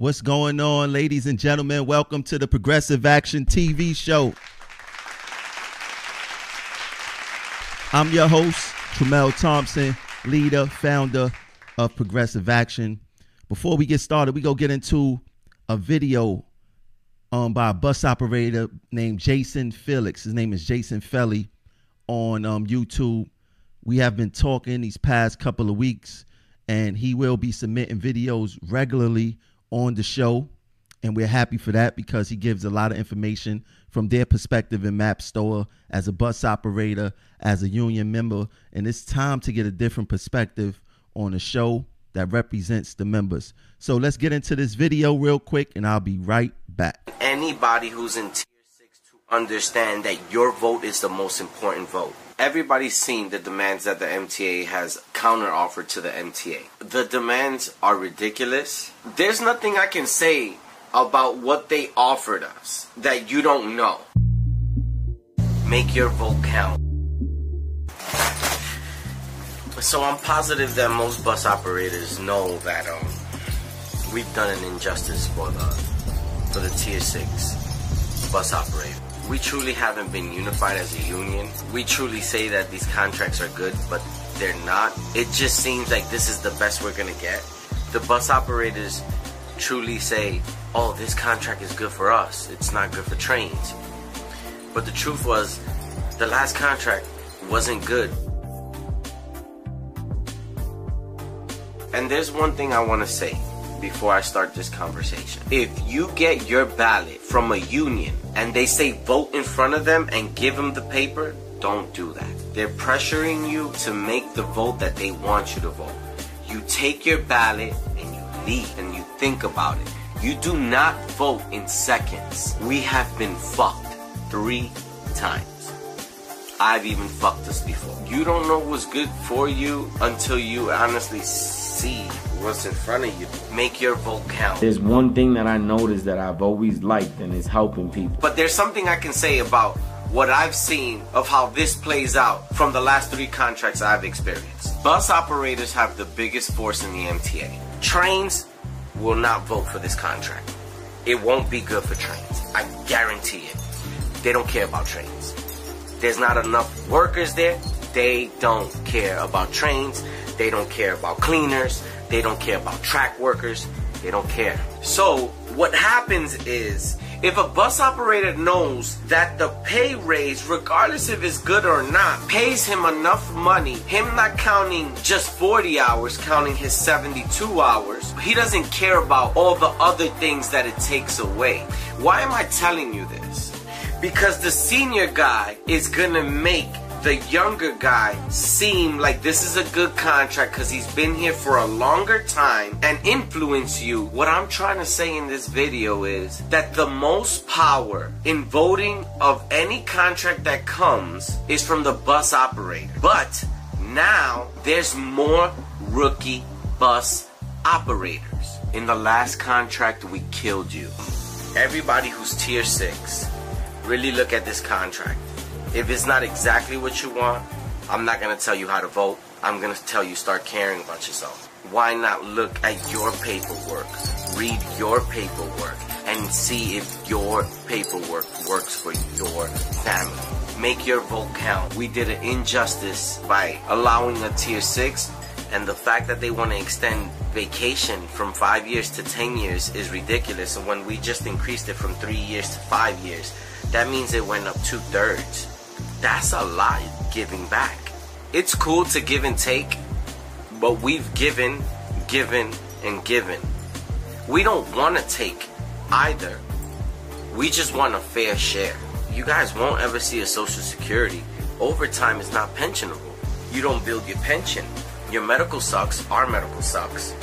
What's going on, ladies and gentlemen? Welcome to the Progressive Action TV show. I'm your host, Tramel Thompson, leader, founder of Progressive Action. Before we get started, we go get into a video um, by a bus operator named Jason Felix. His name is Jason Felly on um, YouTube. We have been talking these past couple of weeks, and he will be submitting videos regularly on the show. And we're happy for that because he gives a lot of information from their perspective in MaBSTOA as a bus operator, as a union member. And it's time to get a different perspective on a show that represents the members. So let's get into this video real quick and I'll be right back. Anybody who's in tier 6 to understand that your vote is the most important vote. Everybody's seen the demands that the MTA has counter offered to the MTA. The demands are ridiculous. There's nothing I can say about what they offered us that you don't know. Make your vote count. So I'm positive that most bus operators know that um, we've done an injustice for the for the tier six bus operator we truly haven't been unified as a union. We truly say that these contracts are good, but they're not. It just seems like this is the best we're gonna get. The bus operators truly say, oh, this contract is good for us, it's not good for trains. But the truth was, the last contract wasn't good. And there's one thing I wanna say before I start this conversation. If you get your ballot from a union and they say vote in front of them and give them the paper, don't do that. They're pressuring you to make the vote that they want you to vote. You take your ballot and you leave and you think about it. You do not vote in seconds. We have been fucked three times. I've even fucked us before. You don't know what's good for you until you honestly see what's in front of you. Make your vote count. There's one thing that I noticed that I've always liked, and it's helping people. But there's something I can say about what I've seen of how this plays out from the last three contracts I've experienced. Bus operators have the biggest force in the MTA. Trains will not vote for this contract. It won't be good for trains. I guarantee it. They don't care about trains. There's not enough workers there. They don't care about trains. They don't care about cleaners. They don't care about track workers. They don't care. So what happens is if a bus operator knows that the pay raise, regardless if it's good or not, pays him enough money, him not counting just 40 hours, counting his 72 hours, he doesn't care about all the other things that it takes away. Why am I telling you this? Because the senior guy is gonna make the younger guy seem like this is a good contract because he's been here for a longer time and influence you. What I'm trying to say in this video is that the most power in voting of any contract that comes is from the bus operator. But now there's more rookie bus operators. In the last contract, we killed you. Everybody who's tier six, really look at this contract if it's not exactly what you want, I'm not going to tell you how to vote. I'm going to tell you start caring about yourself. Why not look at your paperwork, read your paperwork, and see if your paperwork works for your family? Make your vote count. We did an injustice by allowing a tier 6 and the fact that they want to extend vacation from five years to 10 years is ridiculous. And when we just increased it from three years to five years, that means it went up two thirds that's a lot giving back. It's cool to give and take, but we've given, given, and given. We don't want to take either. We just want a fair share. You guys won't ever see a social security. Overtime is not pensionable. You don't build your pension. Your medical sucks. Our medical sucks.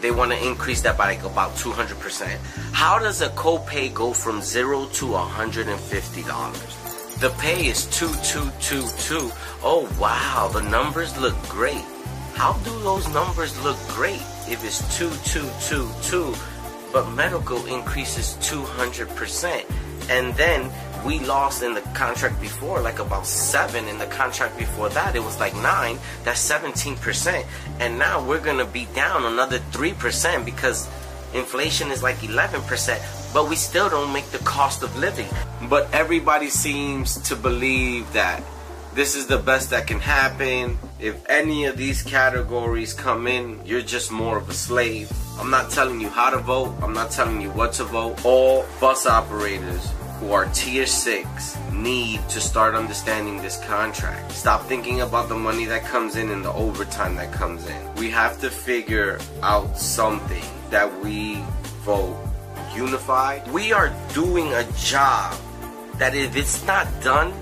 They want to increase that by like about 200%. How does a copay go from zero to $150? The pay is 2222. Oh wow, the numbers look great. How do those numbers look great if it's 2222 but medical increases 200%? And then we lost in the contract before like about 7 in the contract before that it was like 9 that's 17% and now we're going to be down another 3% because inflation is like 11%, but we still don't make the cost of living. But everybody seems to believe that this is the best that can happen. If any of these categories come in, you're just more of a slave. I'm not telling you how to vote, I'm not telling you what to vote. All bus operators who are tier 6 need to start understanding this contract. Stop thinking about the money that comes in and the overtime that comes in. We have to figure out something that we vote unified. We are doing a job that if it's not done,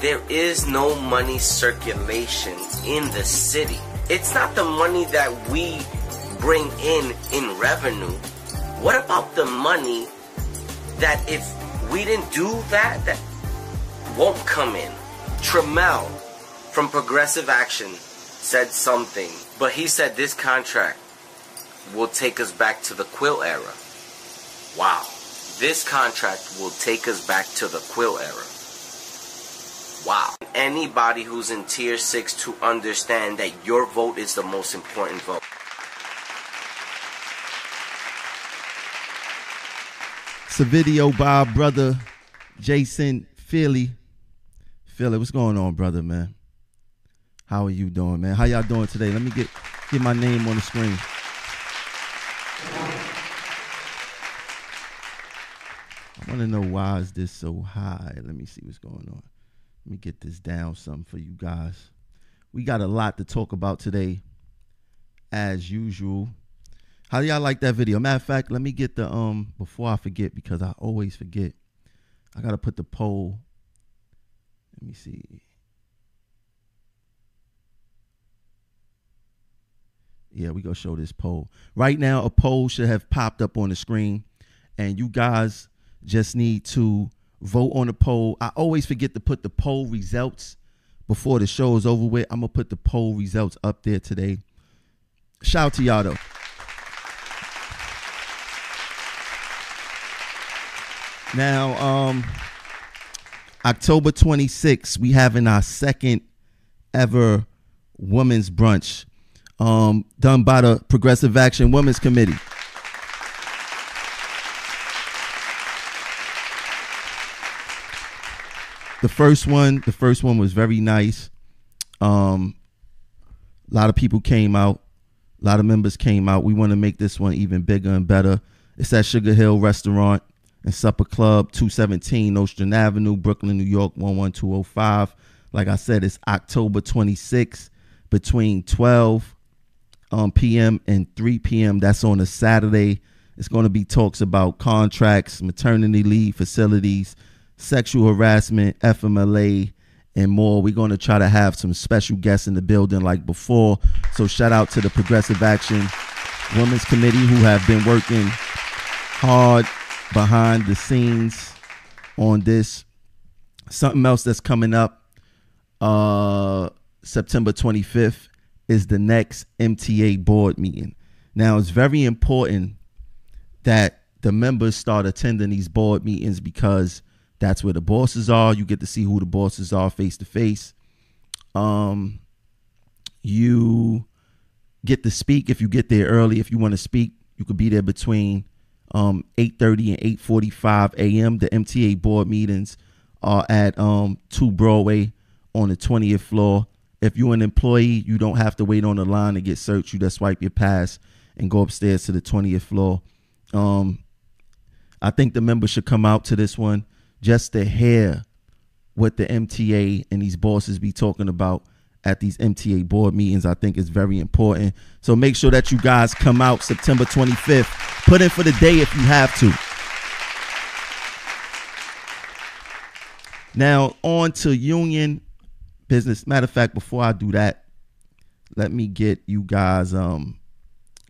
there is no money circulation in the city. It's not the money that we bring in in revenue. What about the money that if we didn't do that, that won't come in? Tramel from Progressive Action said something, but he said this contract will take us back to the Quill era. Wow. This contract will take us back to the Quill era. Wow. Anybody who's in tier 6 to understand that your vote is the most important vote. It's a video by brother Jason Philly. Philly, what's going on, brother, man? How are you doing, man? How y'all doing today? Let me get get my name on the screen. Want to know why is this so high? Let me see what's going on. Let me get this down some for you guys. We got a lot to talk about today, as usual. How do y'all like that video? Matter of fact, let me get the um before I forget because I always forget. I gotta put the poll. Let me see. Yeah, we gonna show this poll. Right now, a poll should have popped up on the screen, and you guys just need to vote on the poll. I always forget to put the poll results before the show is over with. I'm gonna put the poll results up there today. Shout out to y'all though. Now, um, October 26th, we having our second ever women's brunch, um, done by the Progressive Action Women's Committee. The first one, the first one was very nice. Um, a lot of people came out. A lot of members came out. We want to make this one even bigger and better. It's at Sugar Hill Restaurant and Supper Club, 217 Nostrand Avenue, Brooklyn, New York, 11205. Like I said, it's October 26th between 12 um, p.m. and 3 p.m. That's on a Saturday. It's going to be talks about contracts, maternity leave facilities, sexual harassment, FMLA, and more. We're going to try to have some special guests in the building like before. So shout out to the Progressive Action Women's Committee who have been working hard behind the scenes on this. Something else that's coming up uh September 25th is the next MTA board meeting. Now it's very important that the members start attending these board meetings because that's where the bosses are. You get to see who the bosses are face to face. Um you get to speak if you get there early. If you want to speak, you could be there between um 8:30 and 8:45 a.m. The MTA board meetings are at um 2 Broadway on the 20th floor. If you're an employee, you don't have to wait on the line to get searched. You just swipe your pass and go upstairs to the 20th floor. Um I think the members should come out to this one just to hear what the MTA and these bosses be talking about at these MTA board meetings. I think is very important. So make sure that you guys come out September 25th. Put in for the day if you have to. Now on to union business. Matter of fact, before I do that, let me get you guys um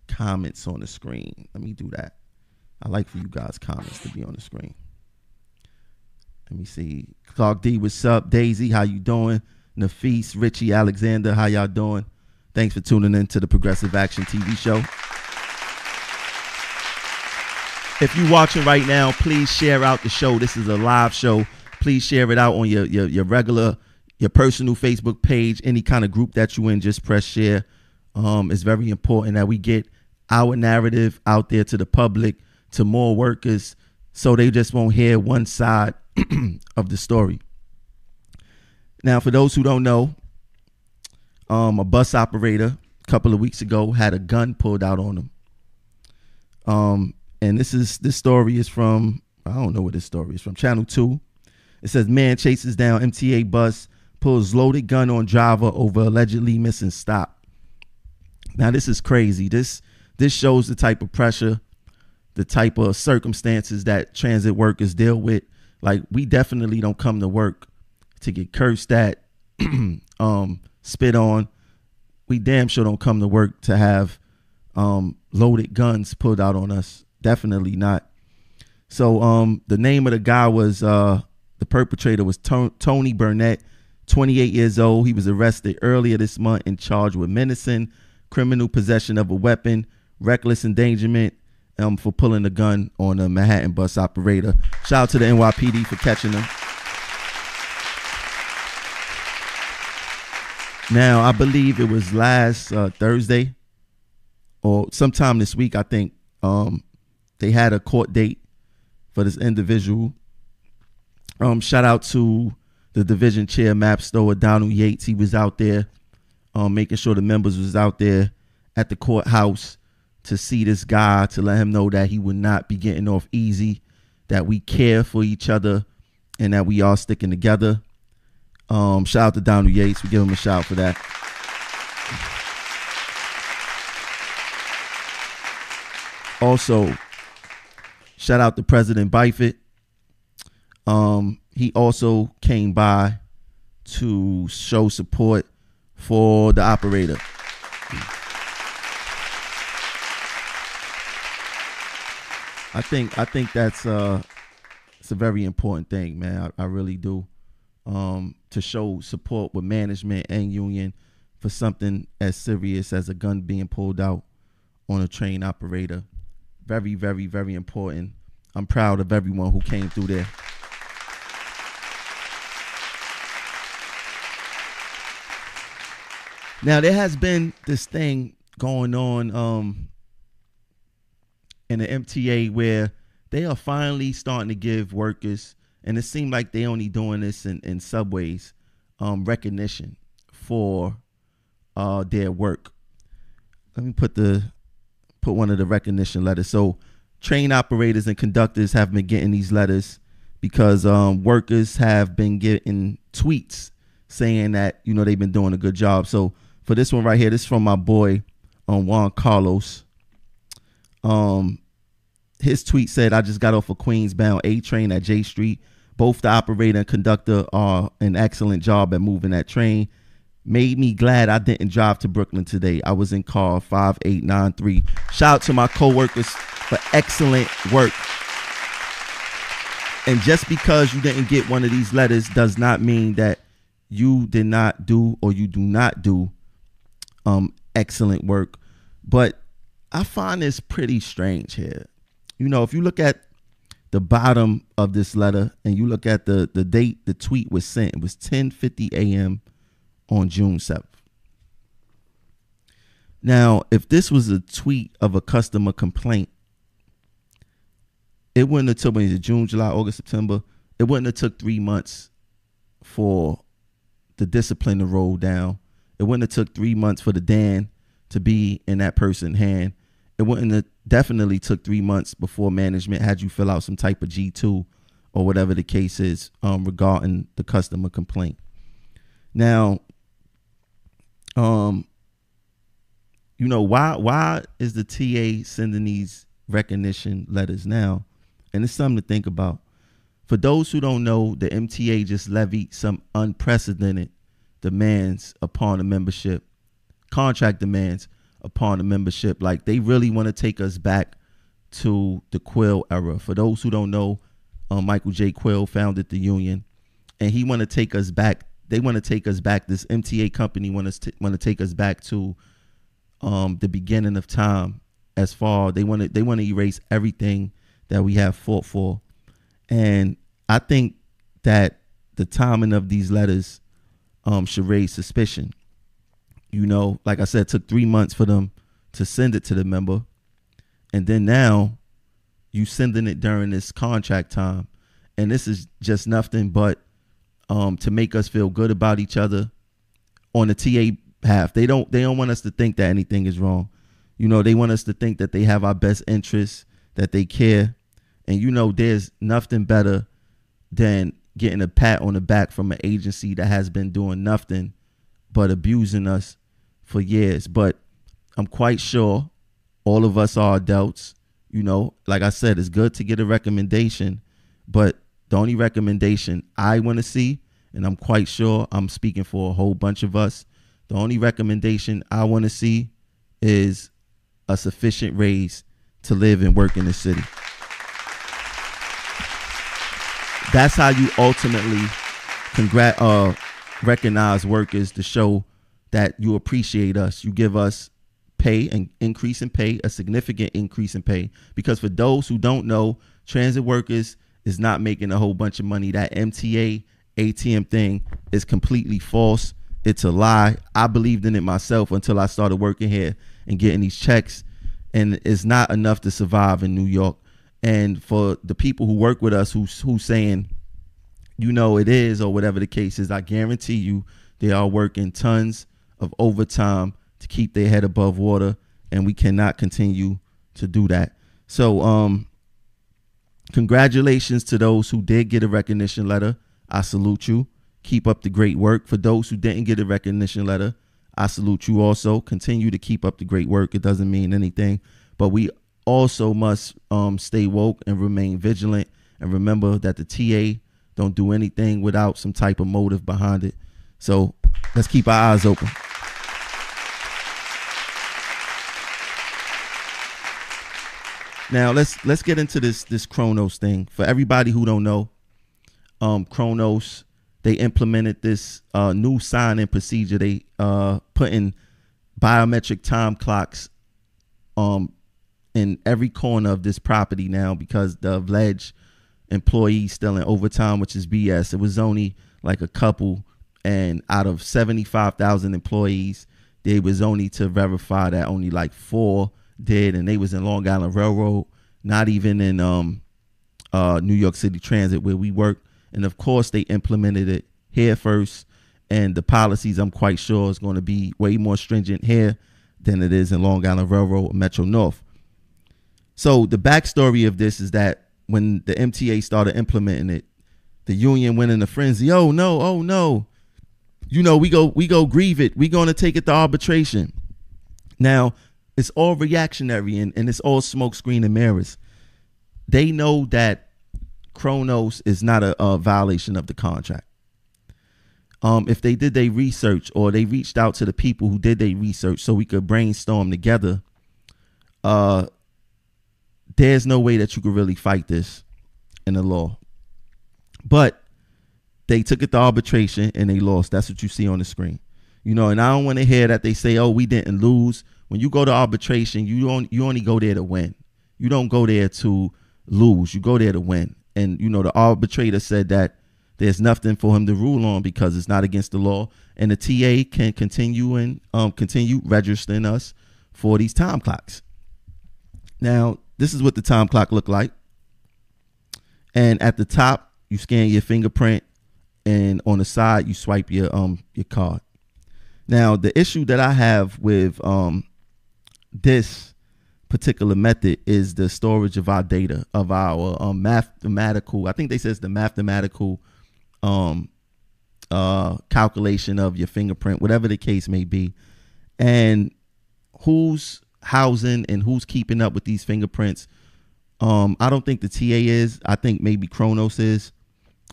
comments on the screen. Let me do that. I like for you guys comments to be on the screen. Let me see. Clark D, what's up? Daisy, how you doing? Nafis, Richie, Alexander, how y'all doing? Thanks for tuning in to the Progressive Action TV show. If you're watching right now, please share out the show. This is a live show. Please share it out on your your, your regular, your personal Facebook page, any kind of group that you in. Just press share. Um, it's very important that we get our narrative out there to the public, to more workers, so they just won't hear one side of the story. Now, for those who don't know, um, a bus operator a couple of weeks ago had a gun pulled out on him. Um, and this is this story is from I don't know where this story is from Channel Two. It says man chases down MTA bus, pulls loaded gun on driver over allegedly missing stop. Now this is crazy. This this shows the type of pressure, the type of circumstances that transit workers deal with. Like we definitely don't come to work to get cursed at, um, spit on. We damn sure don't come to work to have um, loaded guns pulled out on us. Definitely not. So um, the name of the guy was uh, the perpetrator was to- Tony Burnett, 28 years old. He was arrested earlier this month and charged with menacing, criminal possession of a weapon, reckless endangerment, um, for pulling the gun on a Manhattan bus operator. Shout out to the NYPD for catching him. Now, I believe it was last uh, Thursday or sometime this week, I think, um, they had a court date for this individual. Um, shout out to the division chair, MaBSTOA, Donald Yates. He was out there um, making sure the members was out there at the courthouse to see this guy, to let him know that he would not be getting off easy, that we care for each other, and that we are sticking together. Um, shout out to Donald Yates. We give him a shout for that. Also, shout out to President Byford. Um, he also came by to show support for the operator. I think I think that's uh it's a very important thing, man. I, I really do. Um, to show support with management and union for something as serious as a gun being pulled out on a train operator. Very, very, very important. I'm proud of everyone who came through there. Now there has been this thing going on um, in the MTA where they are finally starting to give workers, and it seemed like they only doing this in, in subways, um, recognition for uh, their work. Let me put the put one of the recognition letters. So train operators and conductors have been getting these letters because um, workers have been getting tweets saying that you know they've been doing a good job. So for this one right here, this is from my boy um, Juan Carlos. Um, his tweet said, "I just got off a Queens bound A train at Jay Street. Both the operator and conductor are an excellent job at moving that train. Made me glad I didn't drive to Brooklyn today. I was in car 5893. Shout out to my coworkers for excellent work. And just because you didn't get one of these letters does not mean that you did not do or you do not do um, excellent work. But I find this pretty strange here. You know, if you look at the bottom of this letter and you look at the the date the tweet was sent, it was 10:50 a.m. on June 7th. Now, if this was a tweet of a customer complaint, it wouldn't have took me June, July, August, September. It wouldn't have took three months for the discipline to roll down. It wouldn't have took three months for the DAN to be in that person's hand. It wouldn't have definitely took three months before management had you fill out some type of G two or whatever the case is um, regarding the customer complaint. Now, um, you know why why is the TA sending these recognition letters now? And it's something to think about. For those who don't know, the MTA just levied some unprecedented demands upon the membership, contract demands upon the membership. Like they really want to take us back to the Quill era. For those who don't know, um, Michael J. Quill founded the union, and he want to take us back. They want to take us back. This MTA company want us want to take us back to um, the beginning of time. As far they want to they want to erase everything that we have fought for, and I think that the timing of these letters um, should raise suspicion. You know, like I said, took three months for them to send it to the member. and then now you sending it during this contract time, and this is just nothing but um, to make us feel good about each other on the TA half. They don't they don't want us to think that anything is wrong. You know, they want us to think that they have our best interests, that they care. And you know, there's nothing better than getting a pat on the back from an agency that has been doing nothing but abusing us for years. But I'm quite sure all of us are adults. You know, like I said, it's good to get a recommendation, but the only recommendation I want to see, and I'm quite sure I'm speaking for a whole bunch of us, the only recommendation I want to see is a sufficient raise to live and work in the city. That's how you ultimately congrat uh, recognize workers to show that you appreciate us. You give us pay and increase in pay, a significant increase in pay. Because for those who don't know, transit workers is not making a whole bunch of money. That MTA ATM thing is completely false. It's a lie. I believed in it myself until I started working here and getting these checks. And it's not enough to survive in New York. And for the people who work with us who's who's saying, you know, it is or whatever the case is, I guarantee you they are working tons of overtime to keep their head above water, and we cannot continue to do that. So, um, congratulations to those who did get a recognition letter. I salute you. Keep up the great work. For those who didn't get a recognition letter, I salute you also. Continue to keep up the great work. It doesn't mean anything, but we also must um, stay woke and remain vigilant and remember that the TA don't do anything without some type of motive behind it. So let's keep our eyes open. Now let's let's get into this this Kronos thing. For everybody who don't know, um, Kronos they implemented this uh, new sign-in procedure. They uh, put in biometric time clocks um, in every corner of this property now because the alleged employees still in overtime, which is BS. It was only like a couple, and out of seventy five thousand employees, they was only to verify that only like four did, and they was in Long Island Railroad, not even in um, uh, New York City Transit where we work. And of course, they implemented it here first, and the policies I'm quite sure is going to be way more stringent here than it is in Long Island Railroad Metro North. So the backstory of this is that when the MTA started implementing it, the union went in a frenzy. Oh no, oh no. You know, we go we go grieve it. we gonna take it to arbitration. Now, it's all reactionary and, and it's all smokescreen and mirrors. They know that Kronos is not a, a violation of the contract. Um, if they did their research or they reached out to the people who did their research so we could brainstorm together, uh, there's no way that you could really fight this in the law. But they took it to arbitration and they lost. That's what you see on the screen. You know, and I don't want to hear that they say, "Oh, we didn't lose." When you go to arbitration, you don't you only go there to win. You don't go there to lose. You go there to win. And you know, the arbitrator said that there's nothing for him to rule on because it's not against the law, and the TA can continue and um, continue registering us for these time clocks. Now, this is what the time clock looked like. And at the top, you scan your fingerprint, and on the side, you swipe your um your card. Now, the issue that I have with um this particular method is the storage of our data of our um, mathematical. I think they says the mathematical um uh calculation of your fingerprint, whatever the case may be, and who's housing and who's keeping up with these fingerprints. Um, I don't think the TA is. I think maybe Kronos is.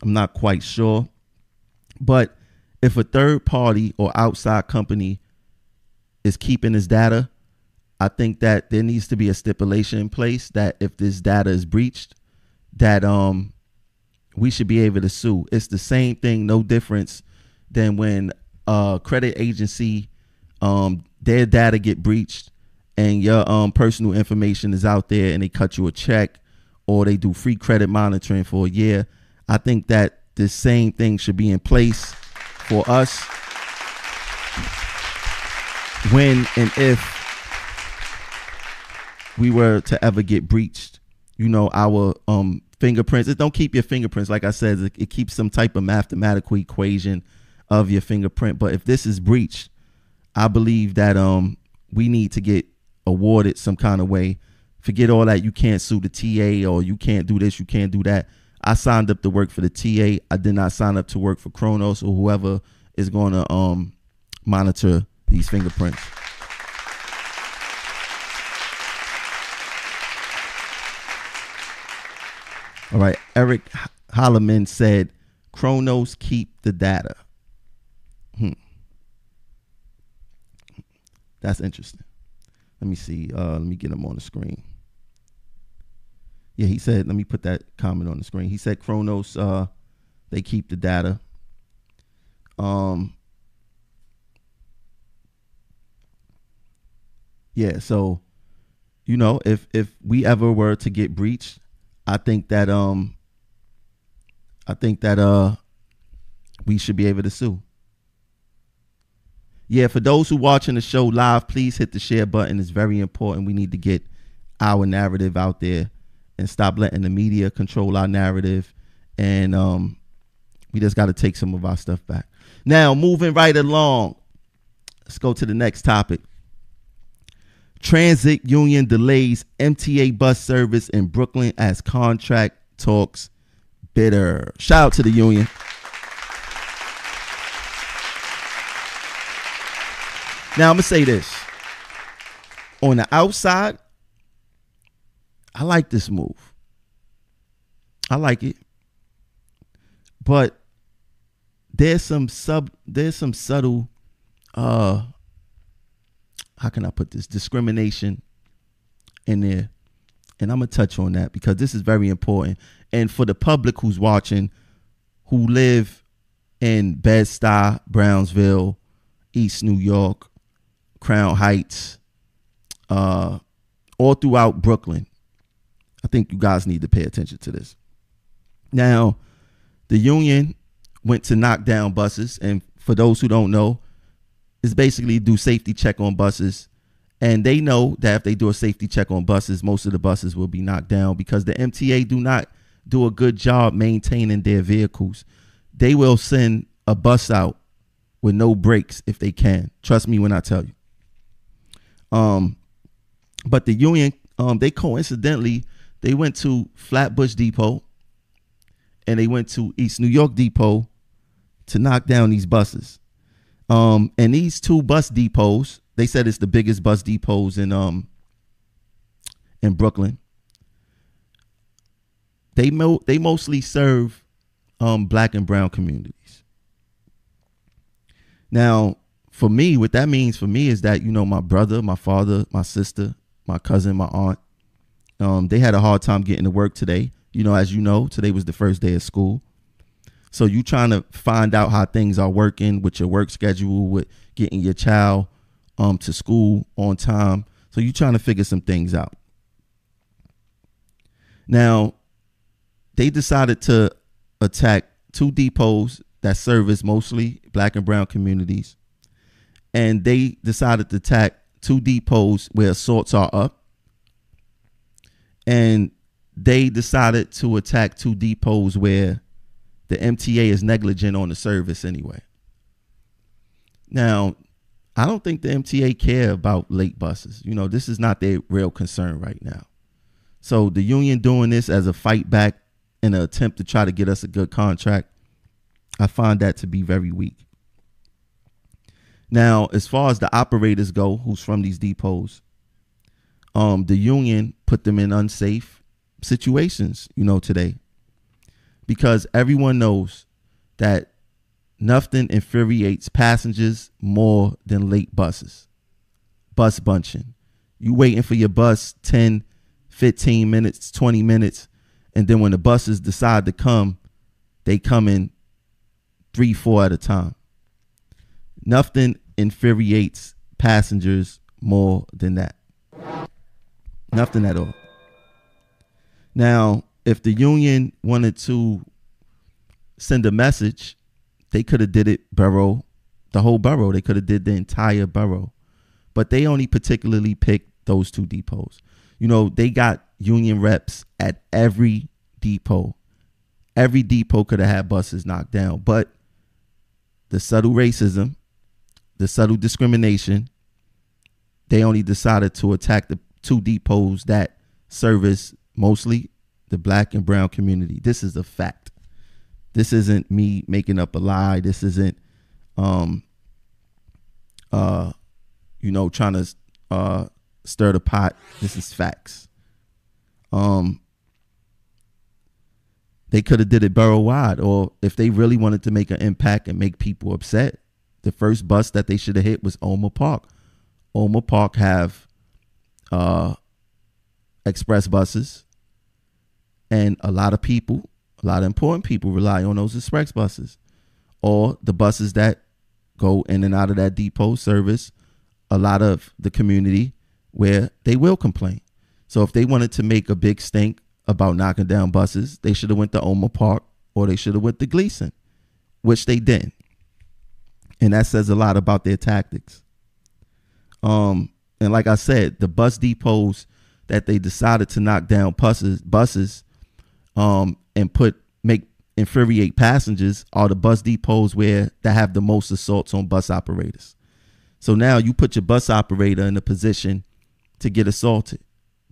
I'm not quite sure. But if a third party or outside company is keeping this data, I think that there needs to be a stipulation in place that if this data is breached, that um we should be able to sue. It's the same thing, no difference than when a credit agency um their data get breached and your um, personal information is out there and they cut you a check or they do free credit monitoring for a year, I think that the same thing should be in place for us when and if we were to ever get breached, you know, our um fingerprints. It don't keep your fingerprints. Like I said, it, it keeps some type of mathematical equation of your fingerprint. But if this is breached, I believe that um we need to get awarded some kind of way. Forget all that. You can't sue the TA or you can't do this, you can't do that. I signed up to work for the TA. I did not sign up to work for Kronos or whoever is going to um monitor these fingerprints. All right, Eric Holloman said, "Kronos keep the data." Hmm. That's interesting. Let me see. Uh, let me get him on the screen. Yeah, he said. Let me put that comment on the screen. He said Kronos. Uh, they keep the data. Um. Yeah. So, you know, if if we ever were to get breached, I think that um. I think that uh, we should be able to sue yeah, for those who watching the show live, please hit the share button. It's very important. We need to get our narrative out there and stop letting the media control our narrative. And um, we just got to take some of our stuff back. Now, moving right along, let's go to the next topic. Transit Union delays MTA bus service in Brooklyn as contract talks bitter. Shout out to the union. Now I'm gonna say this. On the outside, I like this move. I like it. But there's some sub there's some subtle uh how can I put this discrimination in there. And I'm gonna touch on that because this is very important. And for the public who's watching, who live in Bed-Stuy, Brownsville, East New York, Crown Heights, uh, all throughout Brooklyn. I think you guys need to pay attention to this. Now, the union went to knock down buses, and for those who don't know, is basically do safety check on buses. And they know that if they do a safety check on buses, most of the buses will be knocked down because the MTA do not do a good job maintaining their vehicles. They will send a bus out with no brakes if they can. Trust me when I tell you. Um, but the union, um, they coincidentally they went to Flatbush Depot and they went to East New York Depot to knock down these buses. Um, and these two bus depots, they said it's the biggest bus depots in um in Brooklyn. They mo- they mostly serve um black and brown communities. Now, for me, what that means for me is that you know my brother, my father, my sister, my cousin, my aunt, um, they had a hard time getting to work today. You know, as you know, today was the first day of school. So you trying to find out how things are working with your work schedule, with getting your child um, to school on time. So you trying to figure some things out. Now, they decided to attack two depots that service mostly black and brown communities and they decided to attack two depots where assaults are up. And they decided to attack two depots where the MTA is negligent on the service anyway. Now, I don't think the MTA care about late buses. You know, this is not their real concern right now. So the union doing this as a fight back in an attempt to try to get us a good contract, I find that to be very weak. Now, as far as the operators go, who's from these depots, um, the union put them in unsafe situations, you know, today. Because everyone knows that nothing infuriates passengers more than late buses. Bus bunching. You waiting for your bus 10, 15 minutes, 20 minutes, and then when the buses decide to come, they come in three, four at a time. Nothing infuriates passengers more than that. Nothing at all. Now, if the union wanted to send a message, they could have did it borough, the whole borough. They could have did the entire borough. But they only particularly picked those two depots. You know, they got union reps at every depot. Every depot could have had buses knocked down, but the subtle racism, the subtle discrimination, they only decided to attack the two depots that service mostly the black and brown community. This is a fact. This isn't me making up a lie. This isn't um uh you know trying to uh stir the pot. This is facts. Um they could have did it borough wide or if they really wanted to make an impact and make people upset, the first bus that they should have hit was Ulmer Park. Ulmer Park have uh express buses and a lot of people, a lot of important people rely on those express buses or the buses that go in and out of that depot service a lot of the community where they will complain. So if they wanted to make a big stink about knocking down buses, they should have went to Ulmer Park or they should have went to Gleason, which they didn't. And that says a lot about their tactics. Um, and like I said, the bus depots that they decided to knock down buses, buses um, and put make infuriate passengers are the bus depots where that have the most assaults on bus operators. So now you put your bus operator in a position to get assaulted,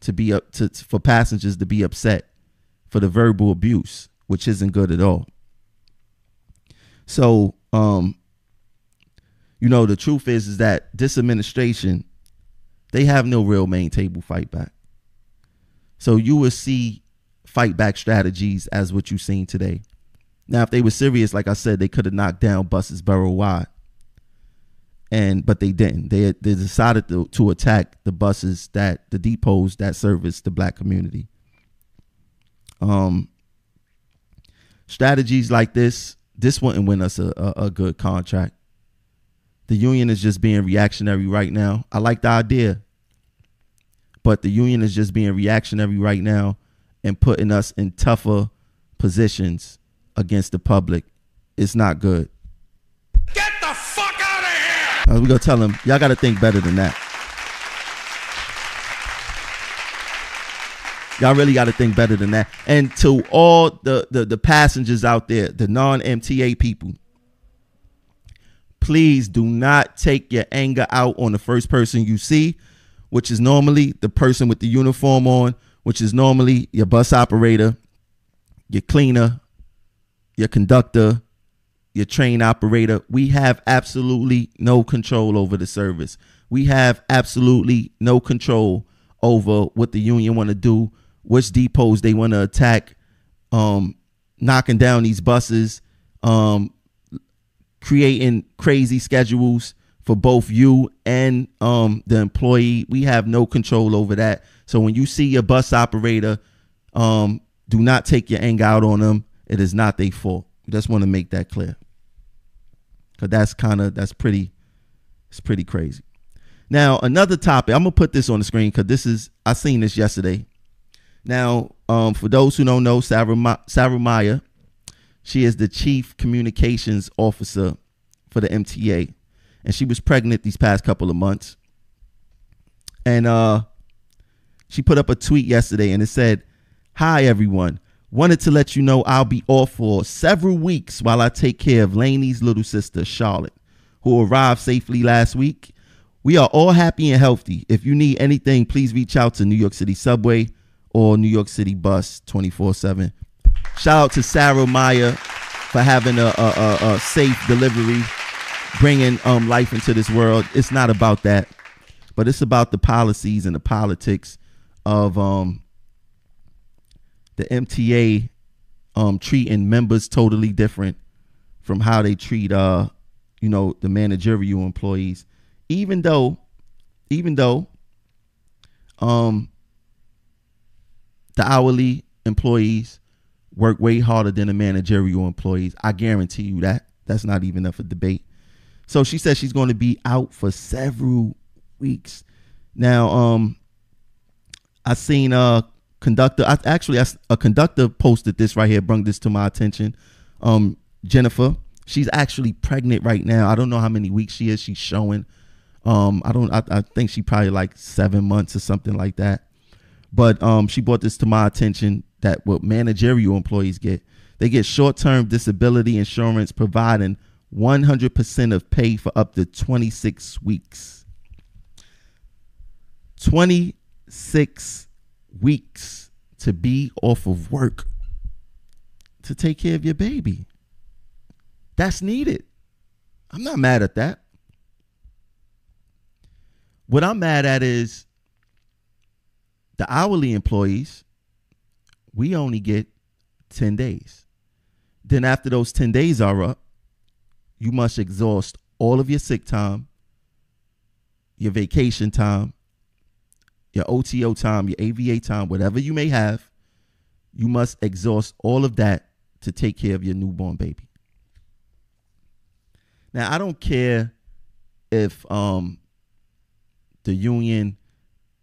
to be up to for passengers to be upset for the verbal abuse, which isn't good at all. So, um, you know, the truth is is that this administration, they have no real main table fight back. So you will see fight back strategies as what you've seen today. Now, if they were serious, like I said, they could have knocked down buses borough wide. And but they didn't. They they decided to, to attack the buses that the depots that service the black community. Um strategies like this, this wouldn't win us a, a, a good contract. The union is just being reactionary right now. I like the idea, but the union is just being reactionary right now and putting us in tougher positions against the public. It's not good. Get the fuck out of here! Uh, we gonna tell them y'all got to think better than that. Y'all really got to think better than that. And to all the, the the passengers out there, the non MTA people, please do not take your anger out on the first person you see, which is normally the person with the uniform on, which is normally your bus operator, your cleaner, your conductor, your train operator. We have absolutely no control over the service. We have absolutely no control over what the union want to do, which depots they want to attack, um, knocking down these buses, um, creating crazy schedules for both you and um, the employee. We have no control over that. So when you see your bus operator, um, do not take your anger out on them. It is not their fault. Just want to make that clear. Cause that's kind of that's pretty, it's pretty crazy. Now another topic. I'm gonna put this on the screen because this is I seen this yesterday. Now, um, for those who don't know, Sarah, Ma- Sarah Meyer, she is the chief communications officer for the MTA, and she was pregnant these past couple of months. And uh, she put up a tweet yesterday, and it said, "Hi everyone." Wanted to let you know I'll be off for several weeks while I take care of Lainey's little sister, Charlotte, who arrived safely last week. We are all happy and healthy. If you need anything, please reach out to New York City Subway or New York City Bus 24 7. Shout out to Sarah Meyer for having a, a, a, a safe delivery, bringing um, life into this world. It's not about that, but it's about the policies and the politics of um, the MTA um, treating members totally different from how they treat uh you know the managerial employees even though even though um the hourly employees work way harder than the managerial employees. I guarantee you that. That's not even up for debate. So she says she's going to be out for several weeks. Now um i seen uh conductor I, actually I, a conductor posted this right here brought this to my attention. Um jennifer she's actually pregnant right now. I don't know how many weeks she is. She's showing. Um, I don't. I, I think she probably like seven months or something like that. But um, she brought this to my attention that what managerial employees get, they get short-term disability insurance providing 100% of pay for up to 26 weeks. 26 weeks to be off of work to take care of your baby. That's needed. I'm not mad at that. What I'm mad at is the hourly employees, we only get 10 days. Then after those 10 days are up, you must exhaust all of your sick time, your vacation time, your OTO time, your AVA time, whatever you may have. You must exhaust all of that to take care of your newborn baby. Now, I don't care if um the union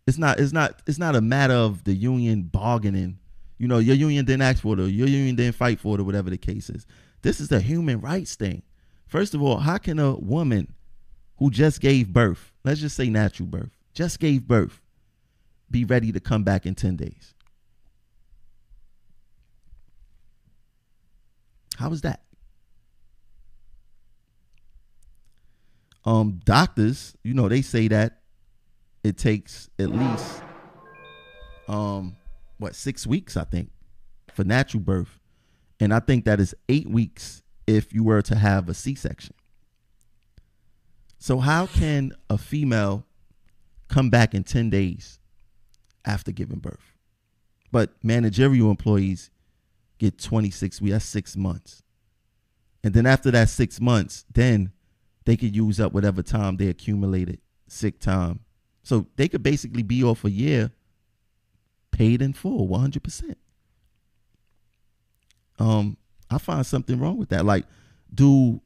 it's not it's not it's not a matter of the union bargaining. You know, your union didn't ask for it, or your union didn't fight for it, or whatever the case is. This is the human rights thing. First of all, how can a woman who just gave birth, let's just say natural birth, just gave birth, be ready to come back in 10 days? How is that? Um, doctors, you know, they say that it takes at least um what six weeks, I think, for natural birth. And I think that is eight weeks if you were to have a C section. So how can a female come back in 10 days after giving birth? But managerial employees get 26 weeks, that's six months. And then after that six months, then they could use up whatever time they accumulated sick time. So they could basically be off a year paid in full, 100%. Um, I find something wrong with that. Like, do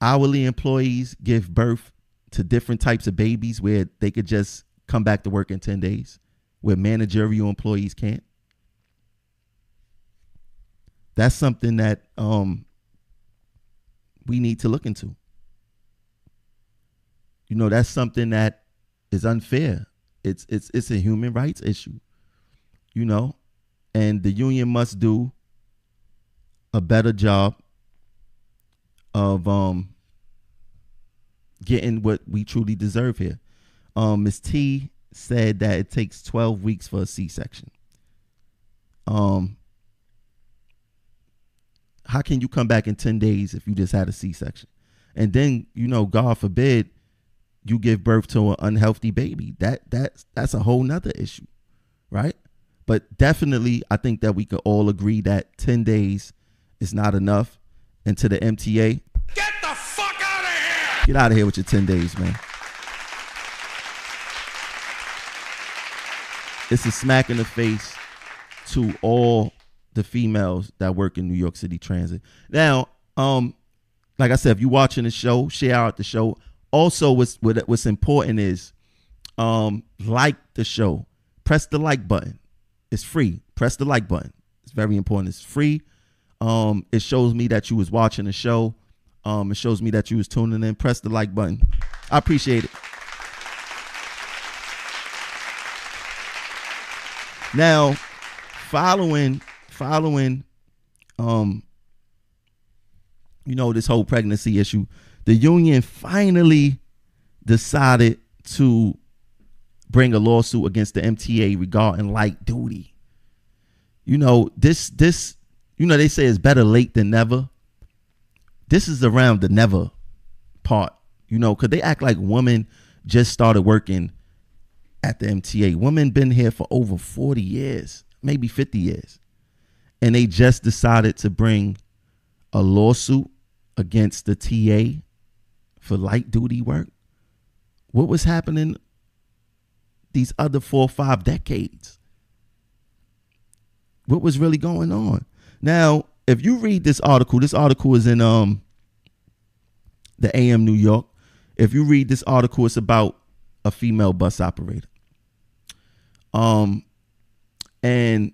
hourly employees give birth to different types of babies where they could just come back to work in 10 days, where managerial employees can't? That's something that um, we need to look into. You know, that's something that is unfair. It's it's it's a human rights issue. You know, and the union must do a better job of um getting what we truly deserve here. Um Ms. T said that it takes 12 weeks for a C-section. Um how can you come back in 10 days if you just had a C-section? And then, you know, God forbid you give birth to an unhealthy baby. That that's that's a whole nother issue. Right? But definitely I think that we could all agree that 10 days is not enough. And to the MTA, Get the fuck out of here! get out of here with your 10 days, man. It's a smack in the face to all the females that work in New York City Transit. Now, um, like I said, if you're watching the show, share out the show. Also, what's what, what's important is um, like the show. Press the like button. It's free. Press the like button. It's very important. It's free. Um, it shows me that you was watching the show. Um, it shows me that you was tuning in. Press the like button. I appreciate it. Now, following following um you know this whole pregnancy issue, the union finally decided to bring a lawsuit against the MTA regarding light duty. You know, this this you know they say it's better late than never. This is around the never part, you know, cuz they act like women just started working at the MTA. Women been here for over 40 years, maybe 50 years. And they just decided to bring a lawsuit against the TA for light duty work. What was happening these other four or five decades? What was really going on? Now, if you read this article, this article is in um the AM New York. If you read this article, it's about a female bus operator. Um, and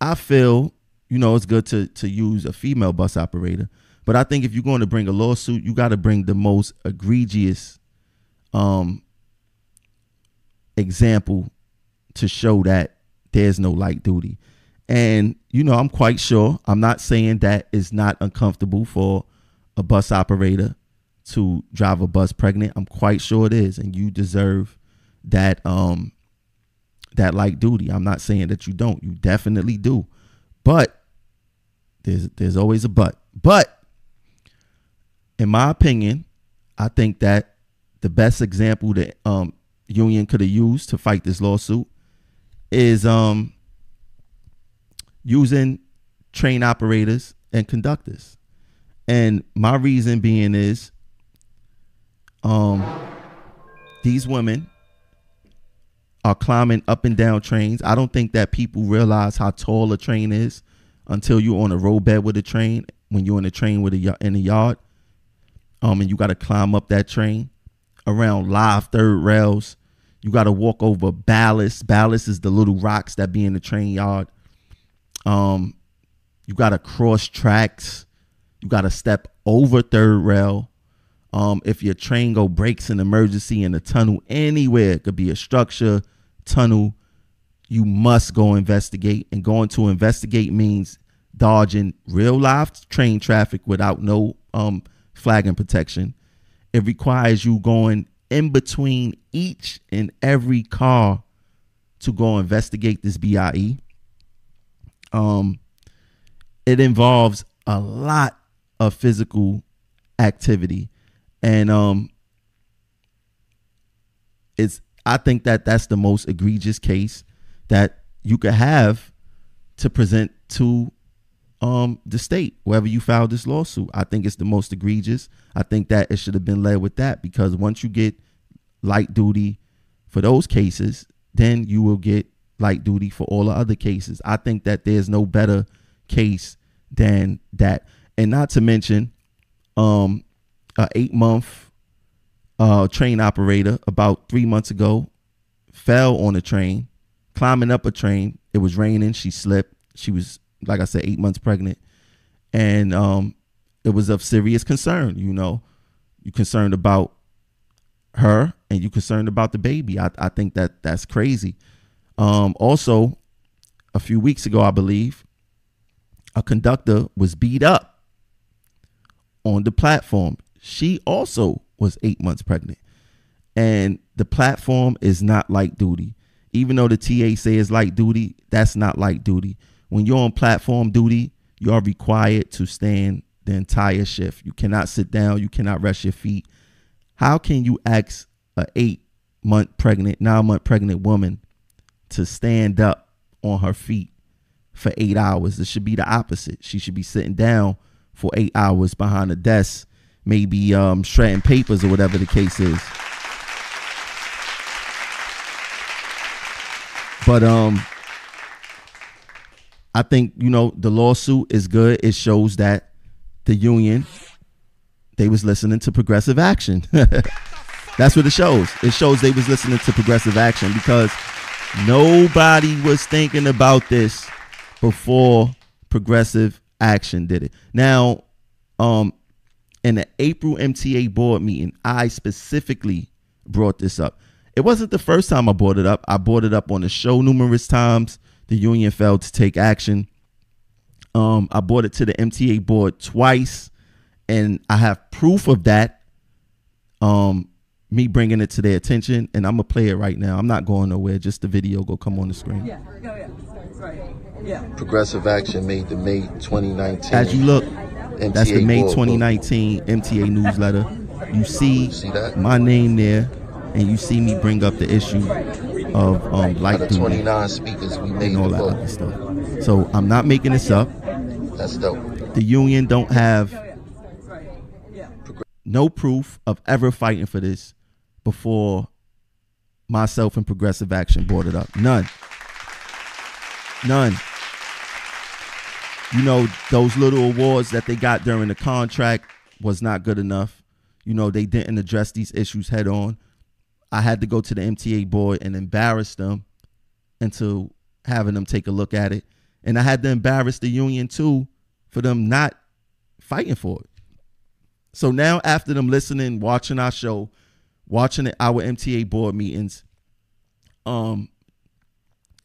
I feel, you know, it's good to to use a female bus operator, but I think if you're going to bring a lawsuit, you got to bring the most egregious um example to show that there's no light duty. And you know, I'm quite sure. I'm not saying that it's not uncomfortable for a bus operator to drive a bus pregnant. I'm quite sure it is, and you deserve that um that light duty. I'm not saying that you don't. You definitely do. But there's there's always a but. But in my opinion, I think that the best example that um union could have used to fight this lawsuit is um using train operators and conductors. And my reason being is um these women are climbing up and down trains. I don't think that people realize how tall a train is until you're on a roadbed with a train. When you're in a train with a in a yard, um, and you got to climb up that train around live third rails. You got to walk over ballast. Ballast is the little rocks that be in the train yard. Um, you got to cross tracks. You got to step over third rail. Um, if your train go breaks in emergency in a tunnel anywhere, it could be a structure, tunnel, you must go investigate. And going to investigate means dodging real life train traffic without no um, flagging protection. It requires you going in between each and every car to go investigate this BIE. Um, it involves a lot of physical activity, and um, it's. I think that that's the most egregious case that you could have to present to um, the state wherever you filed this lawsuit. I think it's the most egregious. I think that it should have been led with that because once you get light duty for those cases, then you will get light duty for all the other cases. I think that there's no better case than that. And not to mention, um, a eight month uh, train operator about three months ago fell on a train, climbing up a train. It was raining. She slipped. She was, like I said, eight months pregnant, and um, it was of serious concern. You know, you concerned about her and you concerned about the baby. I, I think that that's crazy. Um, also, a few weeks ago, I believe, a conductor was beat up on the platform. She also was eight months pregnant. And the platform is not light duty. Even though the TA says light duty, that's not light duty. When you're on platform duty, you are required to stand the entire shift. You cannot sit down, you cannot rest your feet. How can you ask a eight month pregnant, nine month pregnant woman to stand up on her feet for eight hours? It should be the opposite. She should be sitting down for eight hours behind a desk, maybe um, shredding papers or whatever the case is. But um, I think you know the lawsuit is good. It shows that the union they was listening to progressive action. That's what it shows. It shows they was listening to progressive action because nobody was thinking about this before progressive action did it. Now, um, in the April MTA board meeting, I specifically brought this up. It wasn't the first time I brought it up. I brought it up on the show numerous times. The union failed to take action. Um, I brought it to the MTA board twice, and I have proof of that. Um, me bringing it to their attention, and I'm gonna play it right now. I'm not going nowhere. Just the video go come on the screen. Yeah, yeah, yeah. Right. Yeah. Progressive Action made the May 2019. As you look, MTA that's the May board 2019 MTA newsletter. You see See that? my name there, and you see me bring up the issue of um, light of duty 29 speakers, we made and all that other stuff. So I'm not making this up. That's dope. The union don't have no proof of ever fighting for this before myself and Progressive Action brought it up. None. None. You know, those little awards that they got during the contract was not good enough. You know, they didn't address these issues head on. I had to go to the MTA board and embarrass them into having them take a look at it. And I had to embarrass the union too for them not fighting for it. So now, after them listening, watching our show, watching our MTA board meetings, um,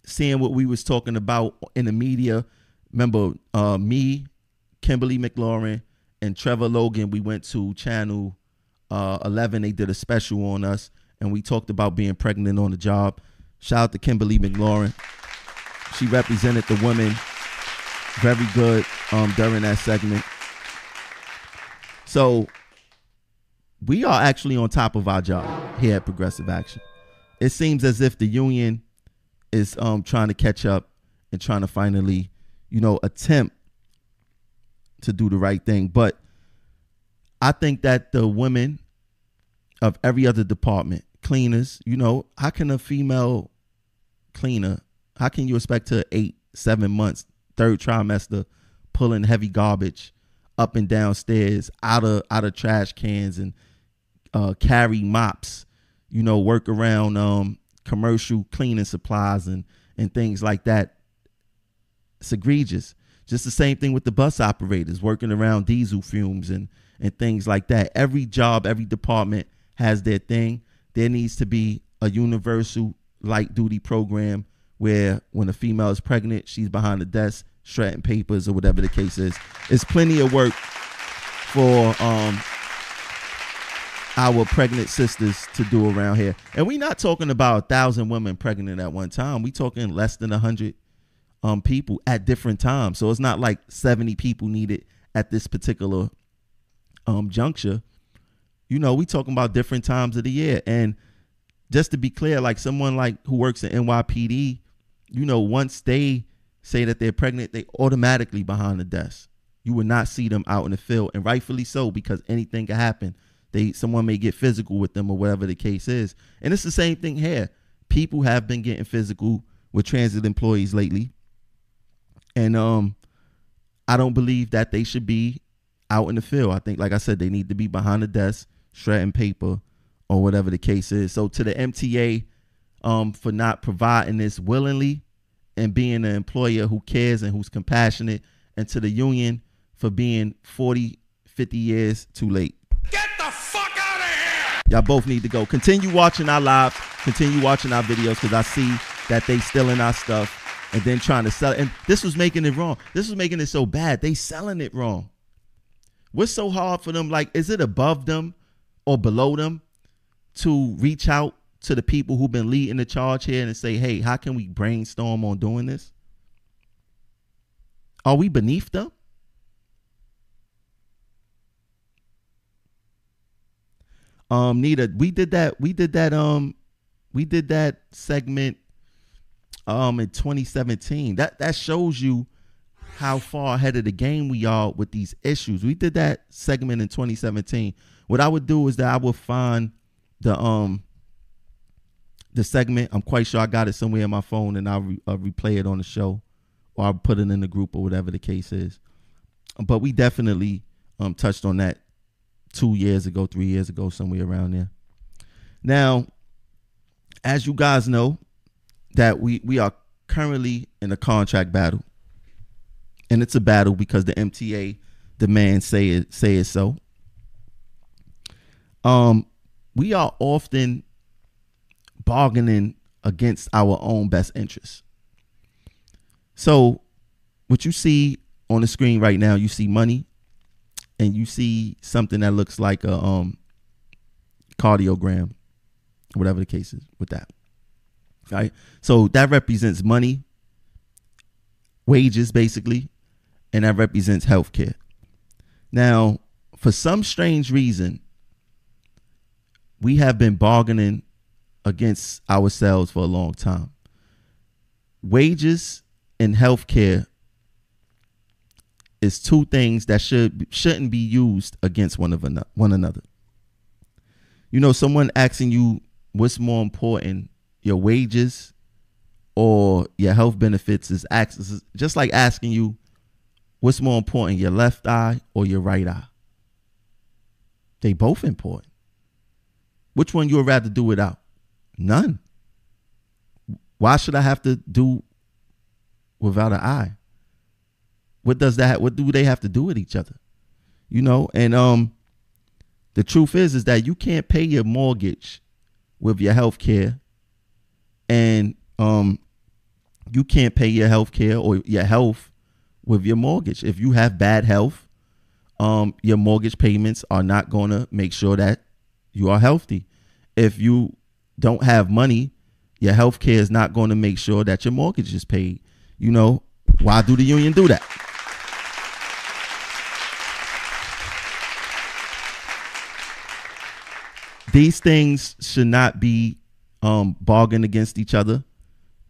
seeing what we was talking about in the media. Remember, uh, me, Kimberly McLaurin, and Trevor Logan. We went to Channel uh, 11. They did a special on us, and we talked about being pregnant on the job. Shout out to Kimberly McLaurin. She represented the women very good um, during that segment. So we are actually on top of our job here at Progressive Action. It seems as if the union is um, trying to catch up and trying to finally, you know, attempt to do the right thing. But I think that the women of every other department, cleaners, you know, how can a female cleaner, how can you expect her eight, seven months, third trimester, pulling heavy garbage up and downstairs out of out of trash cans and uh, carry mops, you know, work around um, commercial cleaning supplies and and things like that. It's egregious. Just the same thing with the bus operators working around diesel fumes and and things like that. Every job, every department has their thing. There needs to be a universal light duty program where when a female is pregnant, she's behind the desk shredding papers or whatever the case is. It's plenty of work for um our pregnant sisters to do around here. And we're not talking about a thousand women pregnant at one time. We're talking less than a hundred um people at different times. So it's not like 70 people needed at this particular um juncture. You know, we talking about different times of the year. And just to be clear, like someone like who works at NYPD, you know, once they say that they're pregnant, they automatically behind the desk. You will not see them out in the field, and rightfully so, because anything can happen. They someone may get physical with them or whatever the case is. And it's the same thing here. People have been getting physical with transit employees lately. And um I don't believe that they should be out in the field. I think, like I said, they need to be behind the desk, shredding paper, or whatever the case is. So to the MTA um, for not providing this willingly and being an employer who cares and who's compassionate, and to the union for being 40, 50 years too late. Get the fuck out of here! Y'all both need to go. Continue watching our lives, continue watching our videos because I see that they stealing our stuff and then trying to sell it. And this was making it wrong. This was making it so bad. They selling it wrong. What's so hard for them? Like, is it above them or below them to reach out to the people who've been leading the charge here and say, hey, how can we brainstorm on doing this? Are we beneath them? Um, Nita, we did that, we did that, um, we did that segment um in 2017. That that shows you how far ahead of the game we are with these issues. We did that segment in 2017. What I would do is that I would find the um the segment. I'm quite sure I got it somewhere in my phone, and I'll, re- I'll replay it on the show, or I'll put it in the group or whatever the case is. But we definitely um touched on that two years ago, three years ago, somewhere around there. Now, as you guys know, that we we are currently in a contract battle, and it's a battle because the MTA demands say it say it so. Um, we are often bargaining against our own best interests. So, what you see on the screen right now, you see money, and you see something that looks like a um cardiogram, whatever the case is with that. Right? So that represents money, wages basically, and that represents healthcare. Now, for some strange reason, we have been bargaining against ourselves for a long time. Wages and healthcare is two things that should shouldn't be used against one of another, one another. You know, someone asking you what's more important, your wages or your health benefits is just like asking you what's more important, your left eye or your right eye. They both important. Which one you would rather do without? None. Why should I have to do without an eye? What does that what do they have to do with each other? You know, and um The truth is is that you can't pay your mortgage with your health care and um you can't pay your health care or your health with your mortgage. If you have bad health, um your mortgage payments are not going to make sure that you are healthy. If you don't have money, your health care is not going to make sure that your mortgage is paid. You know, why do the union do that? These things should not be um, bargained against each other.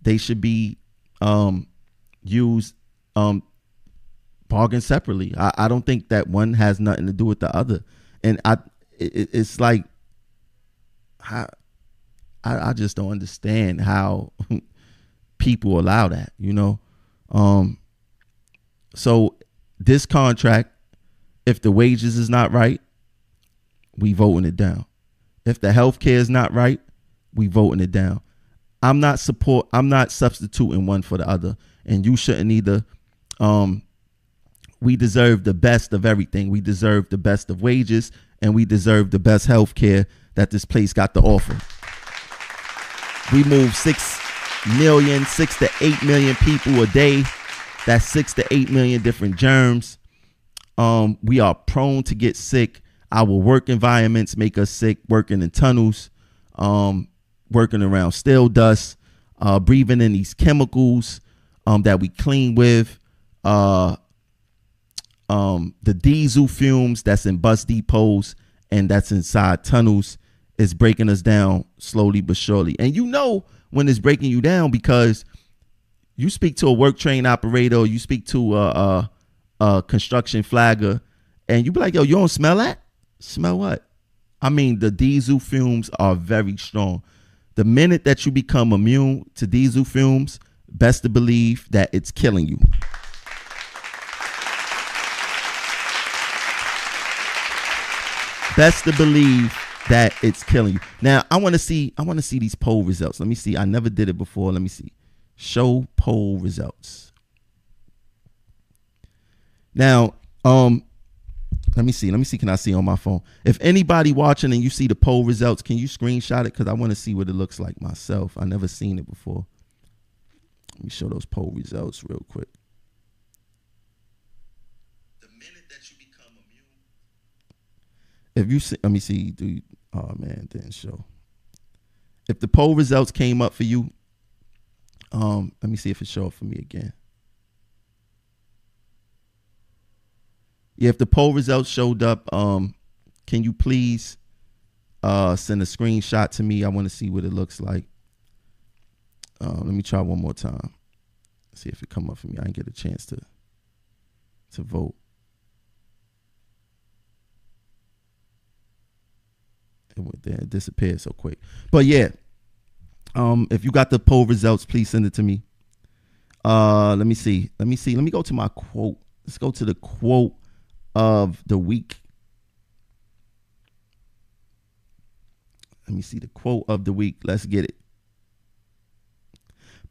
They should be um, used um, bargained separately. I, I don't think that one has nothing to do with the other. And I, it, it's like, I, I just don't understand how people allow that, you know. Um, so this contract, if the wages is not right, we voting it down. If the health care is not right, we voting it down. I'm not support. I'm not substituting one for the other, and you shouldn't either. Um, we deserve the best of everything. We deserve the best of wages, and we deserve the best health care that this place got to offer. We move six million, six to eight million people a day. That's six to eight million different germs. Um, we are prone to get sick. Our work environments make us sick. Working in tunnels, um, working around stale dust, uh, breathing in these chemicals um, that we clean with. Uh, um, the diesel fumes that's in bus depots and that's inside tunnels is breaking us down slowly but surely. And you know when it's breaking you down because you speak to a work train operator you speak to a, a, a construction flagger and you be like, yo, you don't smell that? Smell what? I mean, the diesel fumes are very strong. The minute that you become immune to diesel fumes, best to believe that it's killing you. Best to believe that it's killing you. Now, I want to see I want to see these poll results. Let me see. I never did it before. Let me see. Show poll results. Now, um let me see. Let me see. Can I see on my phone? If anybody watching and you see the poll results, can you screenshot it? Because I want to see what it looks like myself. I never seen it before. Let me show those poll results real quick. The minute that you become immune. If you see, let me see. Do you, oh man, didn't show. If the poll results came up for you, um, let me see if it show up for me again. Yeah, if the poll results showed up, um, can you please uh, send a screenshot to me? I want to see what it looks like. Uh, let me try one more time. See if it come up for me. I didn't get a chance to to vote. It. It disappeared so quick. But yeah, um, if you got the poll results, please send it to me. Uh, let me see. Let me see. Let me go to my quote. Let's go to the quote of the week. Let me see the quote of the week. Let's get it.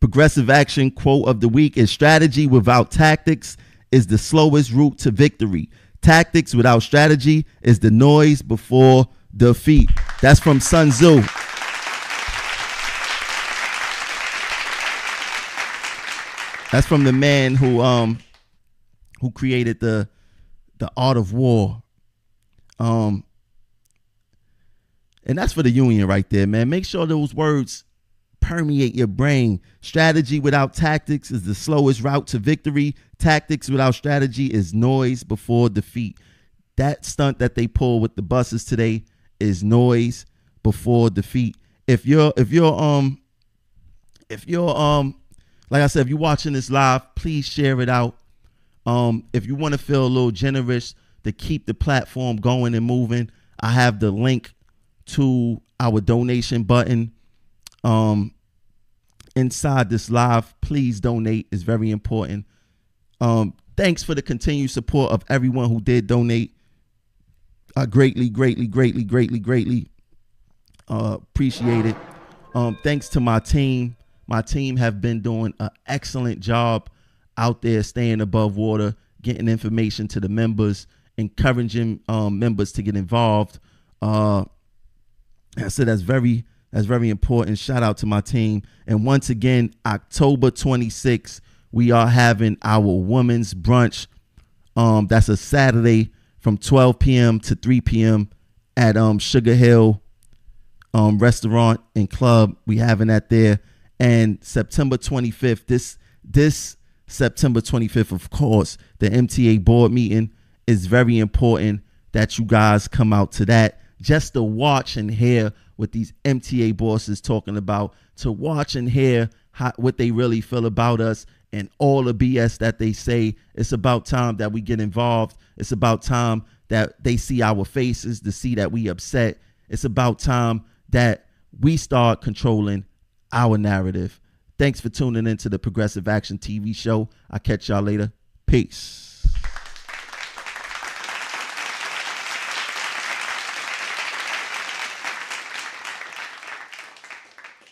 Progressive action quote of the week is strategy without tactics is the slowest route to victory. Tactics without strategy is the noise before defeat. That's from Sun Tzu. That's from the man who um who created the the art of war. Um and that's for the union right there, man. Make sure those words permeate your brain. Strategy without tactics is the slowest route to victory. Tactics without strategy is noise before defeat. That stunt that they pull with the buses today is noise before defeat. If you're if you're um if you're um like I said, if you're watching this live, please share it out. Um, if you want to feel a little generous to keep the platform going and moving, I have the link to our donation button um inside this live. Please donate. It's very important. Um, thanks for the continued support of everyone who did donate. I greatly, greatly, greatly, greatly, greatly uh, appreciate it. Um, thanks to my team. My team have been doing an excellent job out there staying above water, getting information to the members, encouraging um, members to get involved. Uh, I said that's very that's very important. Shout out to my team. And once again, October 26th, we are having our women's brunch. Um, that's a Saturday from 12 p.m. to 3 p.m. at um Sugar Hill um restaurant and club. We having that there. And September 25th, this this September 25th, of course, the MTA board meeting is very important that you guys come out to that just to watch and hear what these MTA bosses talking about, to watch and hear how, what they really feel about us and all the BS that they say. It's about time that we get involved. It's about time that they see our faces to see that we upset. It's about time that we start controlling our narrative. Thanks for tuning into the Progressive Action TV show. I'll catch y'all later. Peace.